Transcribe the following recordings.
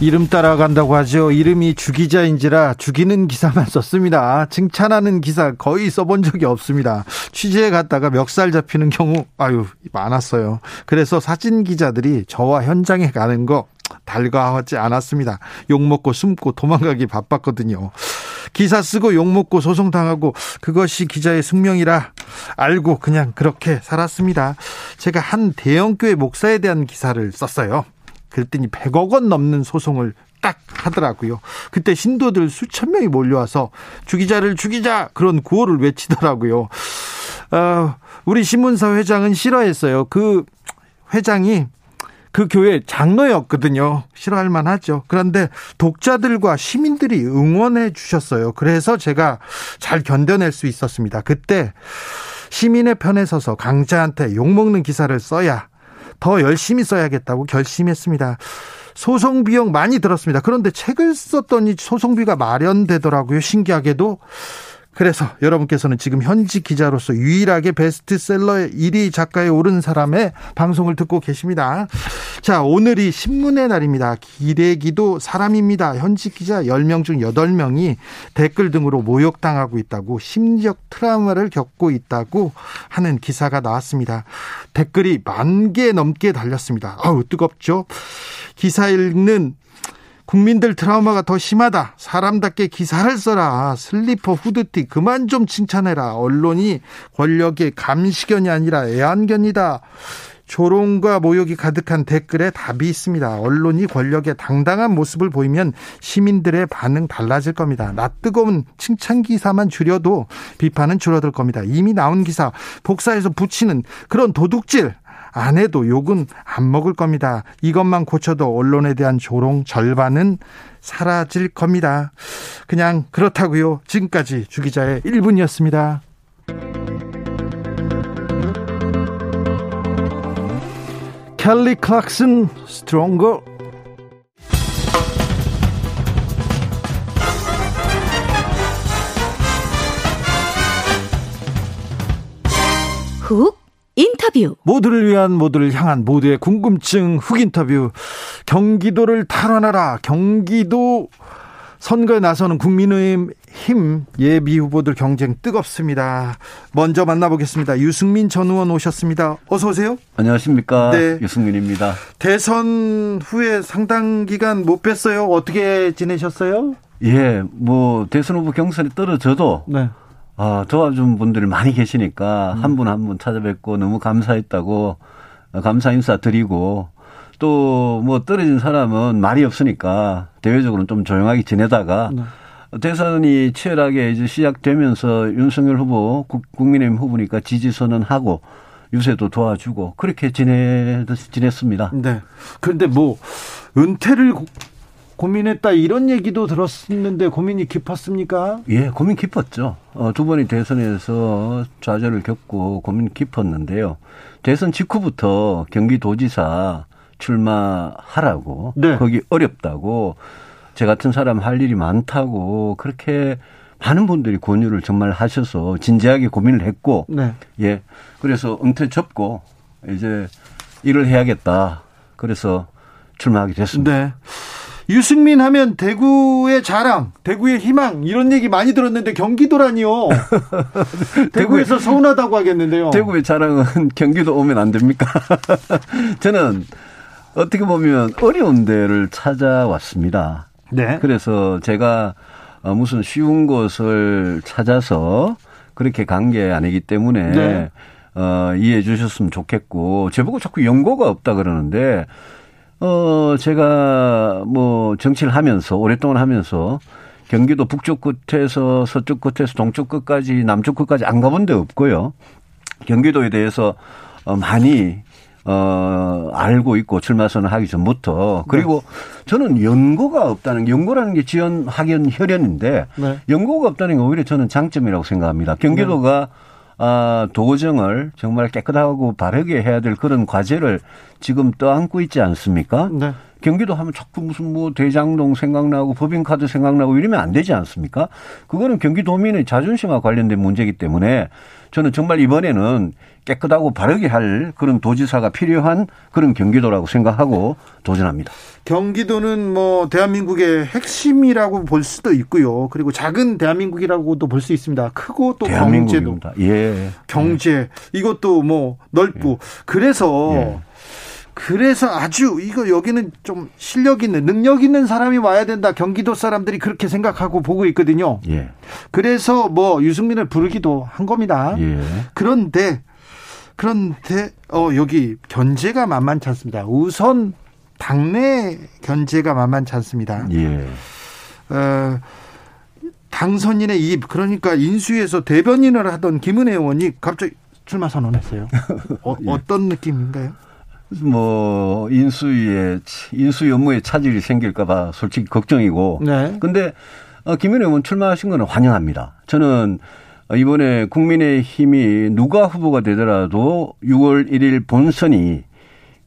이름 따라간다고 하죠. 이름이 주기자인지라 죽이는 기사만 썼습니다. 칭찬하는 기사 거의 써본 적이 없습니다. 취재에 갔다가 멱살 잡히는 경우 아유 많았어요. 그래서 사진 기자들이 저와 현장에 가는 거 달가하지 않았습니다. 욕먹고 숨고 도망가기 바빴거든요. 기사 쓰고 욕먹고 소송당하고 그것이 기자의 숙명이라 알고 그냥 그렇게 살았습니다. 제가 한 대형교회 목사에 대한 기사를 썼어요. 그랬더니 100억 원 넘는 소송을 딱 하더라고요. 그때 신도들 수천 명이 몰려와서 주기자를 죽이자 그런 구호를 외치더라고요. 어, 우리 신문사 회장은 싫어했어요. 그 회장이 그 교회 장로였거든요. 싫어할 만하죠. 그런데 독자들과 시민들이 응원해 주셨어요. 그래서 제가 잘 견뎌낼 수 있었습니다. 그때 시민의 편에 서서 강자한테 욕먹는 기사를 써야 더 열심히 써야겠다고 결심했습니다. 소송 비용 많이 들었습니다. 그런데 책을 썼더니 소송비가 마련되더라고요. 신기하게도 그래서 여러분께서는 지금 현직 기자로서 유일하게 베스트셀러의 1위 작가에 오른 사람의 방송을 듣고 계십니다. 자, 오늘이 신문의 날입니다. 기레기도 사람입니다. 현직 기자 10명 중 8명이 댓글 등으로 모욕당하고 있다고 심적 트라우마를 겪고 있다고 하는 기사가 나왔습니다. 댓글이 만 개 넘게 달렸습니다. 아우, 뜨겁죠? 기사 읽는 국민들 트라우마가 더 심하다. 사람답게 기사를 써라. 슬리퍼 후드티 그만 좀 칭찬해라. 언론이 권력의 감시견이 아니라 애완견이다. 조롱과 모욕이 가득한 댓글에 답이 있습니다. 언론이 권력의 당당한 모습을 보이면 시민들의 반응 달라질 겁니다. 낯 뜨거운 칭찬 기사만 줄여도 비판은 줄어들 겁니다. 이미 나온 기사 복사해서 붙이는 그런 도둑질 안 해도 욕은 안 먹을 겁니다. 이것만 고쳐도 언론에 대한 조롱 절반은 사라질 겁니다. 그냥 그렇다고요. 지금까지 주기자의 1분이었습니다. 켈리 클락슨 스트롱거 훅 인터뷰. 모두를 위한 모두를 향한 모두의 궁금증 훅 인터뷰. 경기도를 탈환하라. 경기도 선거에 나서는 국민의힘 예비 후보들 경쟁 뜨겁습니다. 먼저 만나보겠습니다. 유승민 전 의원 오셨습니다. 어서 오세요. 안녕하십니까. 네. 유승민입니다. 대선 후에 상당 기간 못 뵀어요. 어떻게 지내셨어요? 예, 뭐 대선 후보 경선에 떨어져도 네. 아, 도와준 분들이 많이 계시니까 음. 한분 한 분 찾아뵙고 너무 감사했다고 감사 인사 드리고 또 뭐 떨어진 사람은 말이 없으니까 대외적으로는 좀 조용하게 지내다가 네. 대선이 치열하게 이제 시작되면서 윤석열 후보 국민의힘 후보니까 지지 선언하고 유세도 도와주고 그렇게 지내 지냈습니다. 네. 그런데 뭐 은퇴를 고민했다 이런 얘기도 들었는데 고민이 깊었습니까? 예, 고민 깊었죠. 어, 두 번이 대선에서 좌절을 겪고 고민 깊었는데요. 대선 직후부터 경기도지사 출마하라고 네. 거기 어렵다고 제 같은 사람 할 일이 많다고 그렇게 많은 분들이 권유를 정말 하셔서 진지하게 고민을 했고 네. 예 그래서 은퇴 접고 이제 일을 해야겠다 그래서 출마하게 됐습니다. 네. 유승민 하면 대구의 자랑, 대구의 희망 이런 얘기 많이 들었는데 경기도라니요. 대구에서 서운하다고 하겠는데요. 대구의 자랑은 경기도 오면 안 됩니까? 저는 어떻게 보면 어려운 데를 찾아왔습니다. 네. 그래서 제가 어, 무슨 쉬운 곳을 찾아서 그렇게 간 게 아니기 때문에 네. 어, 이해해 주셨으면 좋겠고 제보고 자꾸 연고가 없다 그러는데 어, 제가 뭐 정치를 하면서 오랫동안 하면서 경기도 북쪽 끝에서 서쪽 끝에서 동쪽 끝까지 남쪽 끝까지 안 가본 데 없고요. 경기도에 대해서 어, 많이 어, 알고 있고 출마 선언하기 전부터 그리고 네. 저는 연고가 없다는 연고라는 게 지연 학연 혈연인데 네. 연고가 없다는 게 오히려 저는 장점이라고 생각합니다. 경기도가 네. 아, 도정을 정말 깨끗하고 바르게 해야 될 그런 과제를 지금 떠안고 있지 않습니까? 네. 경기도 하면 자꾸 무슨 뭐 대장동 생각나고 법인카드 생각나고 이러면 안 되지 않습니까? 그거는 경기도민의 자존심과 관련된 문제이기 때문에 저는 정말 이번에는 깨끗하고 바르게 할 그런 도지사가 필요한 그런 경기도라고 생각하고 도전합니다. 경기도는 뭐 대한민국의 핵심이라고 볼 수도 있고요. 그리고 작은 대한민국이라고도 볼 수 있습니다. 크고 또 경제도 예. 경제 이것도 뭐 넓고 예. 그래서 예. 그래서 아주 이거 여기는 좀 실력 있는 능력 있는 사람이 와야 된다. 경기도 사람들이 그렇게 생각하고 보고 있거든요. 예. 그래서 뭐 유승민을 부르기도 한 겁니다. 예. 그런데 그런데 어 여기 견제가 만만치 않습니다. 우선 당내 견제가 만만치 않습니다. 예. 어, 당선인의 이입 그러니까 인수위에서 대변인을 하던 김은혜 의원이 갑자기 출마 선언했어요. 어, 예. 떤 느낌인가요? 뭐 인수위에 인수 업무에 차질이 생길까봐 솔직히 걱정이고. 네. 근데 어, 김현혜 의원 출마하신 거는 환영합니다. 저는 이번에 국민의힘이 누가 후보가 되더라도 6월 1일 본선이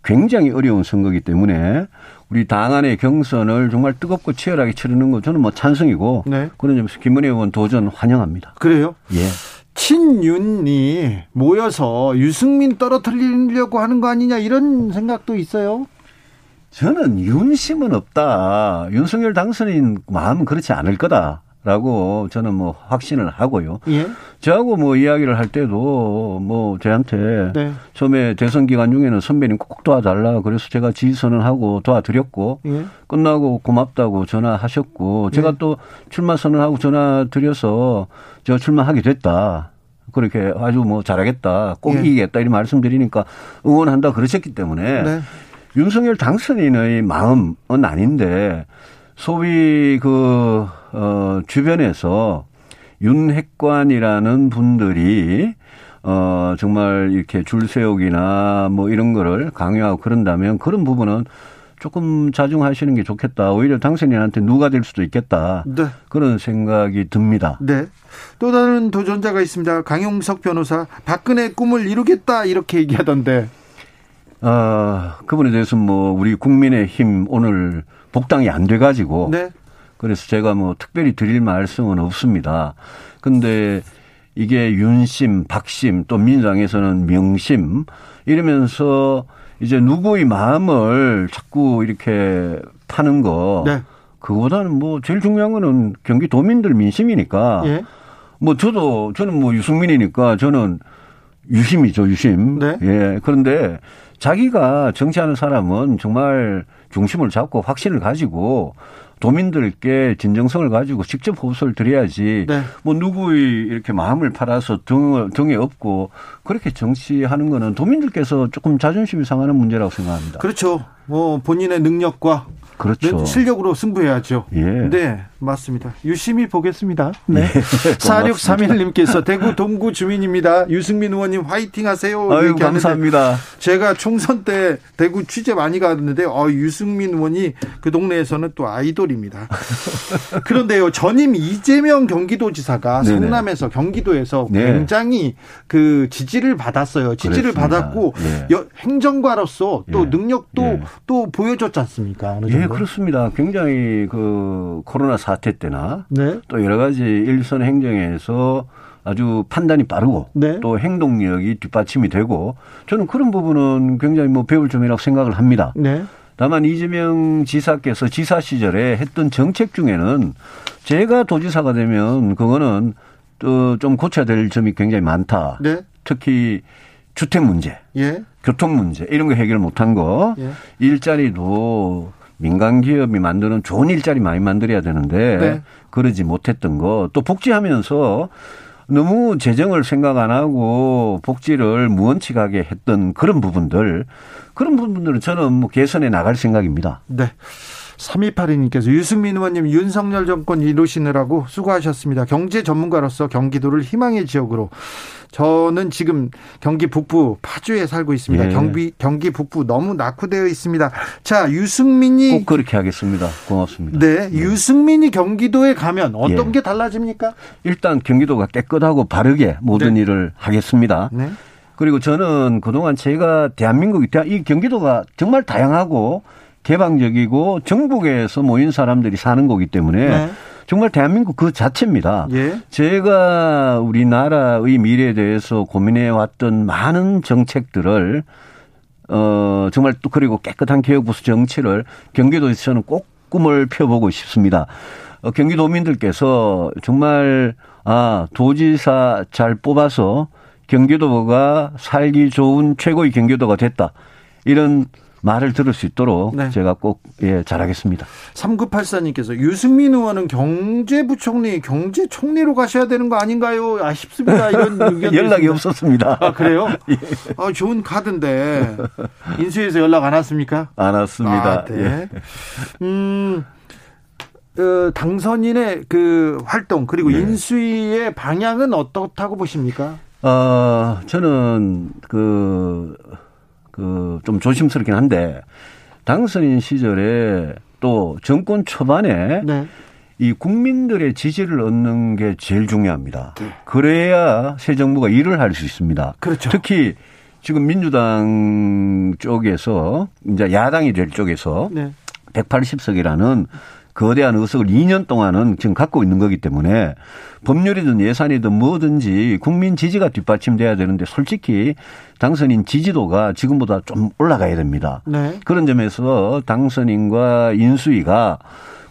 굉장히 어려운 선거기 때문에 우리 당 안의 경선을 정말 뜨겁고 치열하게 치르는 거 저는 뭐 찬성이고 네. 그런 점에서 김은혜 의원 도전 환영합니다. 그래요? 예. 친윤이 모여서 유승민 떨어뜨리려고 하는 거 아니냐 이런 생각도 있어요. 저는 윤심은 없다. 윤석열 당선인 마음은 그렇지 않을 거다. 라고 저는 뭐 확신을 하고요. 예? 저하고 뭐 이야기를 할 때도 뭐 저한테 네. 처음에 대선 기간 중에는 선배님 꼭 도와달라 그래서 제가 지선언하고 도와드렸고 예? 끝나고 고맙다고 전화하셨고 제가 예? 또 출마 선언하고 전화 드려서 저 출마하게 됐다. 그렇게 아주 뭐 잘하겠다. 꼭 예. 이기겠다. 이런 말씀드리니까 응원한다 그러셨기 때문에 네. 윤석열 당선인의 마음은 아닌데 소위 그, 어, 주변에서 윤핵관이라는 분들이 어, 정말 이렇게 줄 세우기나 뭐 이런 거를 강요하고 그런다면 그런 부분은 조금 자중하시는 게 좋겠다. 오히려 당선인한테 누가 될 수도 있겠다. 네. 그런 생각이 듭니다. 네. 또 다른 도전자가 있습니다. 강용석 변호사. 박근혜 꿈을 이루겠다. 이렇게 얘기하던데. 아, 그분에 대해서는 뭐 우리 국민의 힘 오늘 복당이 안 돼가지고 네. 그래서 제가 뭐 특별히 드릴 말씀은 없습니다. 근데 이게 윤심, 박심 또 민주당에서는 명심 이러면서 이제 누구의 마음을 자꾸 이렇게 파는 거 네. 그거보다는 뭐 제일 중요한 거는 경기도민들 민심이니까 예. 뭐 저도 저는 뭐 유승민이니까 저는 유심이죠 유심. 네. 예. 그런데 자기가 정치하는 사람은 정말 중심을 잡고 확신을 가지고 도민들께 진정성을 가지고 직접 호소를 드려야지 네. 뭐 누구의 이렇게 마음을 팔아서 등, 등에 업고 그렇게 정치하는 거는 도민들께서 조금 자존심이 상하는 문제라고 생각합니다. 그렇죠. 뭐 본인의 능력과 그렇죠. 네, 실력으로 승부해야죠. 예. 네, 맞습니다. 유심히 보겠습니다. 네. 예, 4631님께서 대구 동구 주민입니다. 유승민 의원님 화이팅 하세요. 아유, 감사합니다. 제가 총선 때 대구 취재 많이 갔는데 어, 유승민 의원이 그 동네에서는 또 아이돌입니다. 그런데요, 전임 이재명 경기도지사가 네네. 성남에서 경기도에서 네. 굉장히 그 지지를 받았어요. 지지를 그랬습니다. 받았고 네. 행정가로서 또 예. 능력도 예. 또 보여줬지 않습니까? 예, 그렇습니다. 굉장히 그 코로나 사태 때나 네. 또 여러 가지 일선 행정에서 아주 판단이 빠르고 네. 또 행동력이 뒷받침이 되고 저는 그런 부분은 굉장히 뭐 배울 점이라고 생각을 합니다. 네. 다만 이재명 지사께서 지사 시절에 했던 정책 중에는 제가 도지사가 되면 그거는 또 좀 고쳐야 될 점이 굉장히 많다. 네. 특히 주택 문제, 예. 교통 문제 이런 거 해결 못한 거, 예. 일자리도 민간 기업이 만드는 좋은 일자리 많이 만들어야 되는데 네. 그러지 못했던 거 또 복지하면서 너무 재정을 생각 안 하고 복지를 무원칙하게 했던 그런 부분들 그런 부분들은 저는 뭐 개선해 나갈 생각입니다. 네. 3282님께서 유승민 의원님 윤석열 정권 이루시느라고 수고하셨습니다. 경제 전문가로서 경기도를 희망의 지역으로 저는 지금 경기 북부 파주에 살고 있습니다. 예. 경기 경기 북부 너무 낙후되어 있습니다. 자, 유승민이 꼭 그렇게 하겠습니다. 고맙습니다. 네, 네. 유승민이 경기도에 가면 어떤 예. 게 달라집니까? 일단 경기도가 깨끗하고 바르게 모든 네. 일을 하겠습니다. 네. 그리고 저는 그동안 제가 대한민국 이 경기도가 정말 다양하고 개방적이고 전국에서 모인 사람들이 사는 거기 때문에 네. 정말 대한민국 그 자체입니다. 예. 제가 우리나라의 미래에 대해서 고민해 왔던 많은 정책들을 어 정말 또 그리고 깨끗한 개혁부수 정치를 경기도에서 저는 꼭 꿈을 펴보고 싶습니다. 어, 경기도민들께서 정말 아 도지사 잘 뽑아서 경기도가 살기 좋은 최고의 경기도가 됐다 이런 말을 들을 수 있도록 네. 제가 꼭 예, 잘하겠습니다. 3984님께서 유승민 의원은 경제부총리, 경제총리로 가셔야 되는 거 아닌가요? 아쉽습니다. 이런 의견 연락이 있습니다. 없었습니다. 아, 그래요? 예. 아, 좋은 카드인데 인수위에서 연락 안 왔습니까? 안 왔습니다. 아, 네. 예. 음. 그 당선인의 그 활동 그리고 네. 인수위의 방향은 어떻다고 보십니까? 어, 저는 그 그 좀 조심스럽긴 한데 당선인 시절에 또 정권 초반에 네. 이 국민들의 지지를 얻는 게 제일 중요합니다. 네. 그래야 새 정부가 일을 할 수 있습니다. 그렇죠. 특히 지금 민주당 쪽에서 이제 야당이 될 쪽에서 네. 180석이라는 거대한 의석을 2년 동안은 지금 갖고 있는 거기 때문에 법률이든 예산이든 뭐든지 국민 지지가 뒷받침돼야 되는데 솔직히 당선인 지지도가 지금보다 좀 올라가야 됩니다. 네. 그런 점에서 당선인과 인수위가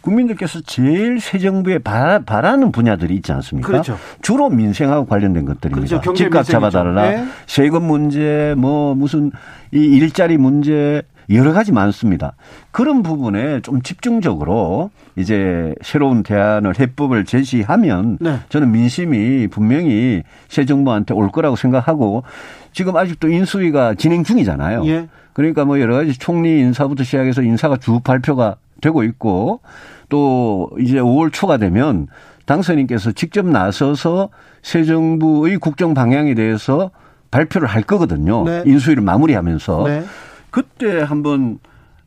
국민들께서 제일 새 정부에 바라 는 분야들이 있지 않습니까? 그렇죠. 주로 민생하고 관련된 것들입니다. 그렇죠. 집값 잡아달라, 네. 세금 문제, 뭐 무슨 이 일자리 문제 여러 가지 많습니다. 그런 부분에 좀 집중적으로 이제 새로운 대안을 해법을 제시하면 네. 저는 민심이 분명히 새 정부한테 올 거라고 생각하고 지금 아직도 인수위가 진행 중이잖아요. 예. 그러니까 뭐 여러 가지 총리 인사부터 시작해서 인사가 쭉 발표가 되고 있고 또 이제 5월 초가 되면 당선인께서 직접 나서서 새 정부의 국정 방향에 대해서 발표를 할 거거든요. 네. 인수위를 마무리하면서. 네. 그때 한번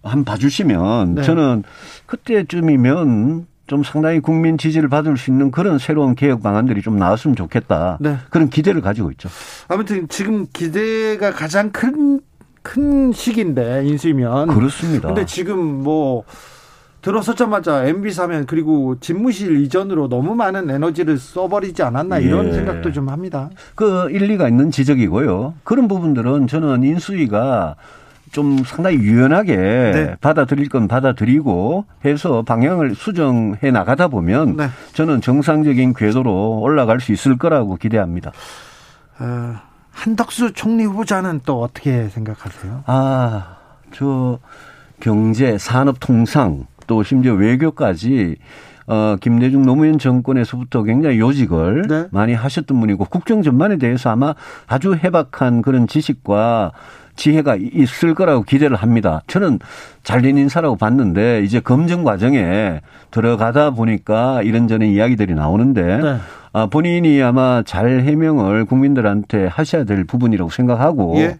한 봐주시면 네. 저는 그때쯤이면 좀 상당히 국민 지지를 받을 수 있는 그런 새로운 개혁 방안들이 좀 나왔으면 좋겠다. 네. 그런 기대를 가지고 있죠. 아무튼 지금 기대가 가장 큰, 큰 시기인데, 인수면. 그렇습니다. 근데 지금 뭐, 들어섰자마자 MB 사면 그리고 집무실 이전으로 너무 많은 에너지를 써버리지 않았나 이런 예. 생각도 좀 합니다. 그 일리가 있는 지적이고요. 그런 부분들은 저는 인수위가 좀 상당히 유연하게 네. 받아들일 건 받아들이고 해서 방향을 수정해 나가다 보면 네. 저는 정상적인 궤도로 올라갈 수 있을 거라고 기대합니다. 어, 한덕수 총리 후보자는 또 어떻게 생각하세요? 아, 저 경제, 산업, 통상 또 심지어 외교까지 어, 김대중 노무현 정권에서부터 굉장히 요직을 네. 많이 하셨던 분이고 국정 전반에 대해서 아마 아주 해박한 그런 지식과 지혜가 있을 거라고 기대를 합니다. 저는 잘된 인사라고 봤는데 이제 검증 과정에 들어가다 보니까 이런저런 이야기들이 나오는데 네. 아, 본인이 아마 잘 해명을 국민들한테 하셔야 될 부분이라고 생각하고 예.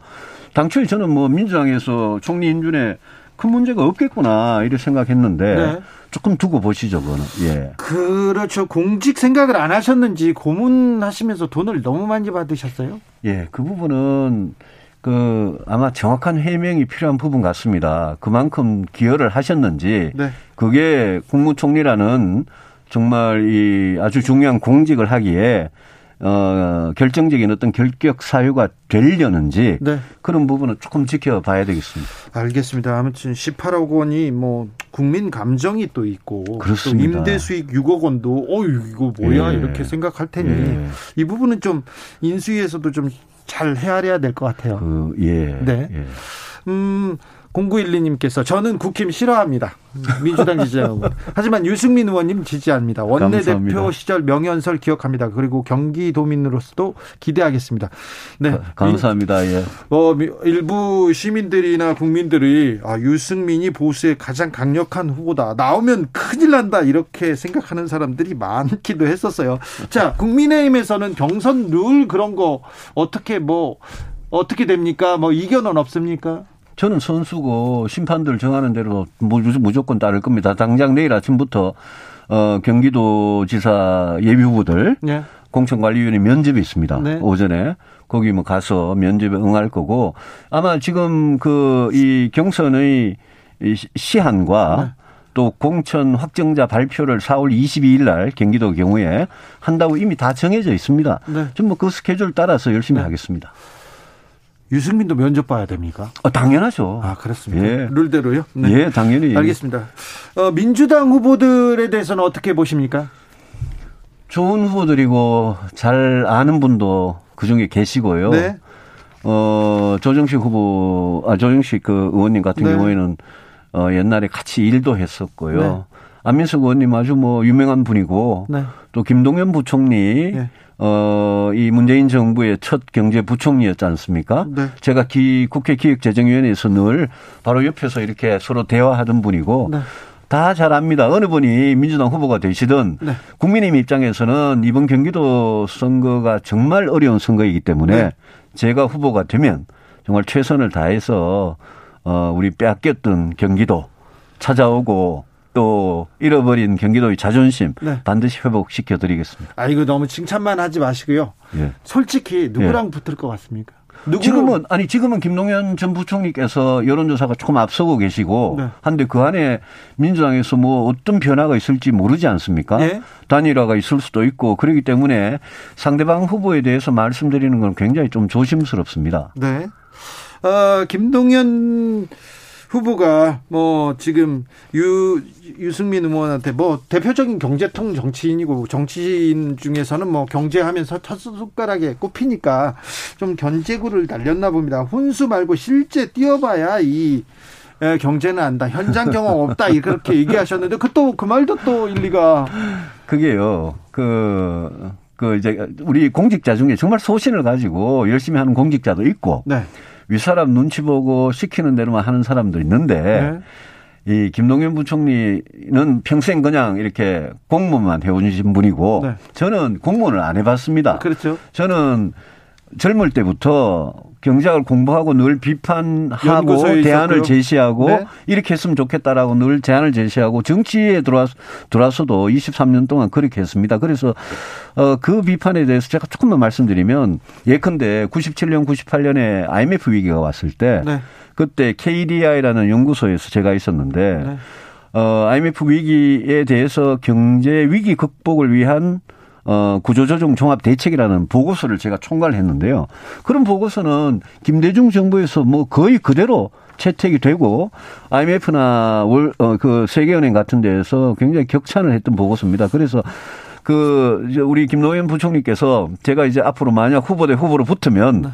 당초에 저는 뭐 민주당에서 총리 인준에 큰 문제가 없겠구나 이렇게 생각했는데 네. 조금 두고 보시죠, 그거는. 예. 그렇죠. 공직 생각을 안 하셨는지 고문하시면서 돈을 너무 많이 받으셨어요? 예, 그 부분은 그 아마 정확한 해명이 필요한 부분 같습니다. 그만큼 기여를 하셨는지 네. 그게 국무총리라는 정말 이 아주 중요한 공직을 하기에 어 결정적인 어떤 결격 사유가 되려는지 네. 그런 부분은 조금 지켜봐야 되겠습니다. 알겠습니다. 아무튼 18억 원이 뭐 국민 감정이 또 있고 그렇습니다. 또 임대 수익 6억 원도 어 이거 뭐야 예. 이렇게 생각할 테니 예. 이 부분은 좀 인수위에서도 좀 잘 헤아려야 될 것 같아요. 그, 예. 네. 예. 음, 0912님께서 저는 국힘 싫어합니다. 민주당 지지하고. 하지만 유승민 의원님 지지합니다. 원내대표 감사합니다. 시절 명연설 기억합니다. 그리고 경기도민으로서도 기대하겠습니다. 네. 감사합니다. 예. 어, 일부 시민들이나 국민들이 아, 유승민이 보수의 가장 강력한 후보다. 나오면 큰일 난다. 이렇게 생각하는 사람들이 많기도 했었어요. 자, 국민의힘에서는 경선 룰 그런 거 어떻게 뭐 어떻게 됩니까? 뭐 이견은 없습니까? 저는 선수고 심판들 정하는 대로 무조건 따를 겁니다. 당장 내일 아침부터 어 경기도지사 예비 후보들 네. 공천관리위원회 면접이 있습니다. 네. 오전에 거기 뭐 가서 면접에 응할 거고 아마 지금 그 이 경선의 시한과 네. 또 공천 확정자 발표를 4월 22일 날 경기도 경우에 한다고 이미 다 정해져 있습니다. 네. 좀뭐 그 스케줄 따라서 열심히 네. 하겠습니다. 유승민도 면접 봐야 됩니까? 어, 당연하죠. 아, 그렇습니다. 예. 룰대로요? 네. 예, 당연히. 알겠습니다. 어, 민주당 후보들에 대해서는 어떻게 보십니까? 좋은 후보들이고 잘 아는 분도 그 중에 계시고요. 네. 어, 조정식 후보, 아, 조정식 그 의원님 같은 네. 경우에는 어, 옛날에 같이 일도 했었고요. 네. 안민석 의원님 아주 뭐 유명한 분이고 네. 또 김동연 부총리 네. 어, 이 문재인 정부의 첫 경제부총리였지 않습니까? 네. 제가 기, 국회 기획재정위원회에서 늘 바로 옆에서 이렇게 서로 대화하던 분이고 네. 다잘 압니다. 어느 분이 민주당 후보가 되시든 네. 국민의힘 입장에서는 이번 경기도 선거가 정말 어려운 선거이기 때문에 네. 제가 후보가 되면 정말 최선을 다해서 어, 우리 빼앗겼던 경기도 찾아오고 또 잃어버린 경기도의 자존심 네. 반드시 회복시켜 드리겠습니다. 아 이거 너무 칭찬만 하지 마시고요. 예. 솔직히 누구랑 예. 붙을 것 같습니까? 누구 지금은 아니 지금은 김동연 전 부총리께서 여론조사가 조금 앞서고 계시고 네. 한데 그 안에 민주당에서 뭐 어떤 변화가 있을지 모르지 않습니까? 네. 단일화가 있을 수도 있고 그렇기 때문에 상대방 후보에 대해서 말씀드리는 건 굉장히 좀 조심스럽습니다. 네. 어, 김동연 후보가 뭐 지금 유 유승민 의원한테 뭐 대표적인 경제통 정치인이고 정치인 중에서는 뭐 경제하면서 첫 손가락에 꼽히니까 좀 견제구를 날렸나 봅니다. 혼수 말고 실제 뛰어봐야 이 경제는 안다. 현장 경험 없다. 이렇게 얘기하셨는데 그 또그 그 말도 또 일리가 그게요. 그, 그 이제 우리 공직자 중에 정말 소신을 가지고 열심히 하는 공직자도 있고 네. 윗사람 눈치 보고 시키는 대로만 하는 사람도 있는데 네. 이 김동연 부총리는 평생 그냥 이렇게 공무원만 해오신 분이고 네. 저는 공무원을 안 해봤습니다. 그렇죠. 저는 젊을 때부터 경제학을 공부하고 늘 비판하고 대안을 있었고요. 제시하고 네. 이렇게 했으면 좋겠다라고 늘 제안을 제시하고 정치에 들어와 들어와서도 23년 동안 그렇게 했습니다. 그래서 어, 그 비판에 대해서 제가 조금만 말씀드리면 예컨대 97년 98년에 IMF 위기가 왔을 때 네. 그때 KDI라는 연구소에서 제가 있었는데 네. 어, IMF 위기에 대해서 경제 위기 극복을 위한 어, 구조조정 종합 대책이라는 보고서를 제가 총괄 했는데요. 그런 보고서는 김대중 정부에서 뭐 거의 그대로 채택이 되고 IMF나 월, 어, 그 세계은행 같은 데에서 굉장히 격찬을 했던 보고서입니다. 그래서 그 우리 김노현 부총리께서 제가 이제 앞으로 만약 후보 대 후보로 붙으면 네.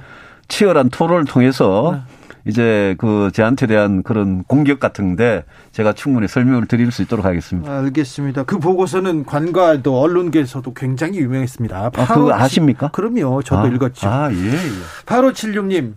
치열한 토론을 통해서 네. 이제 그 저한테 대한 그런 공격 같은데 제가 충분히 설명을 드릴 수 있도록 하겠습니다. 알겠습니다. 그 보고서는 관과도 언론계에서도 굉장히 유명했습니다. 아, 그거 아십니까? 그럼요. 저도 아, 읽었죠. 아, 예, 예. 8576님.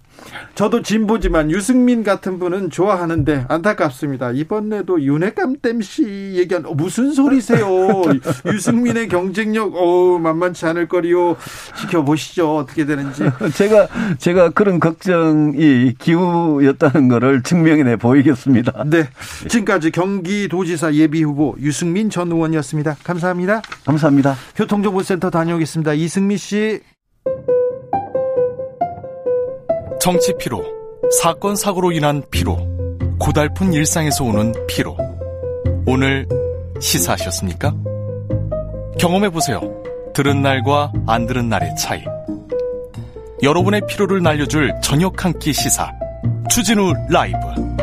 저도 진보지만 유승민 같은 분은 좋아하는데 안타깝습니다. 이번에도 윤핵감 땜씨 얘기한 어, 무슨 소리세요? 유승민의 경쟁력 어 만만치 않을 거리요. 지켜보시죠. 어떻게 되는지. 제가 제가 그런 걱정이 기 우였다는 거를 증명해 보이겠습니다. 네. 지금까지 경기도지사 예비 후보 유승민 전 의원이었습니다. 감사합니다. 감사합니다. 교통정보센터 다녀오겠습니다. 이승미 씨. 정치 피로, 사건 사고로 인한 피로, 고달픈 일상에서 오는 피로. 오늘 시사하셨습니까? 경험해 보세요. 들은 날과 안 들은 날의 차이. 여러분의 피로를 날려줄 저녁 한 끼 시사. 추진우 라이브.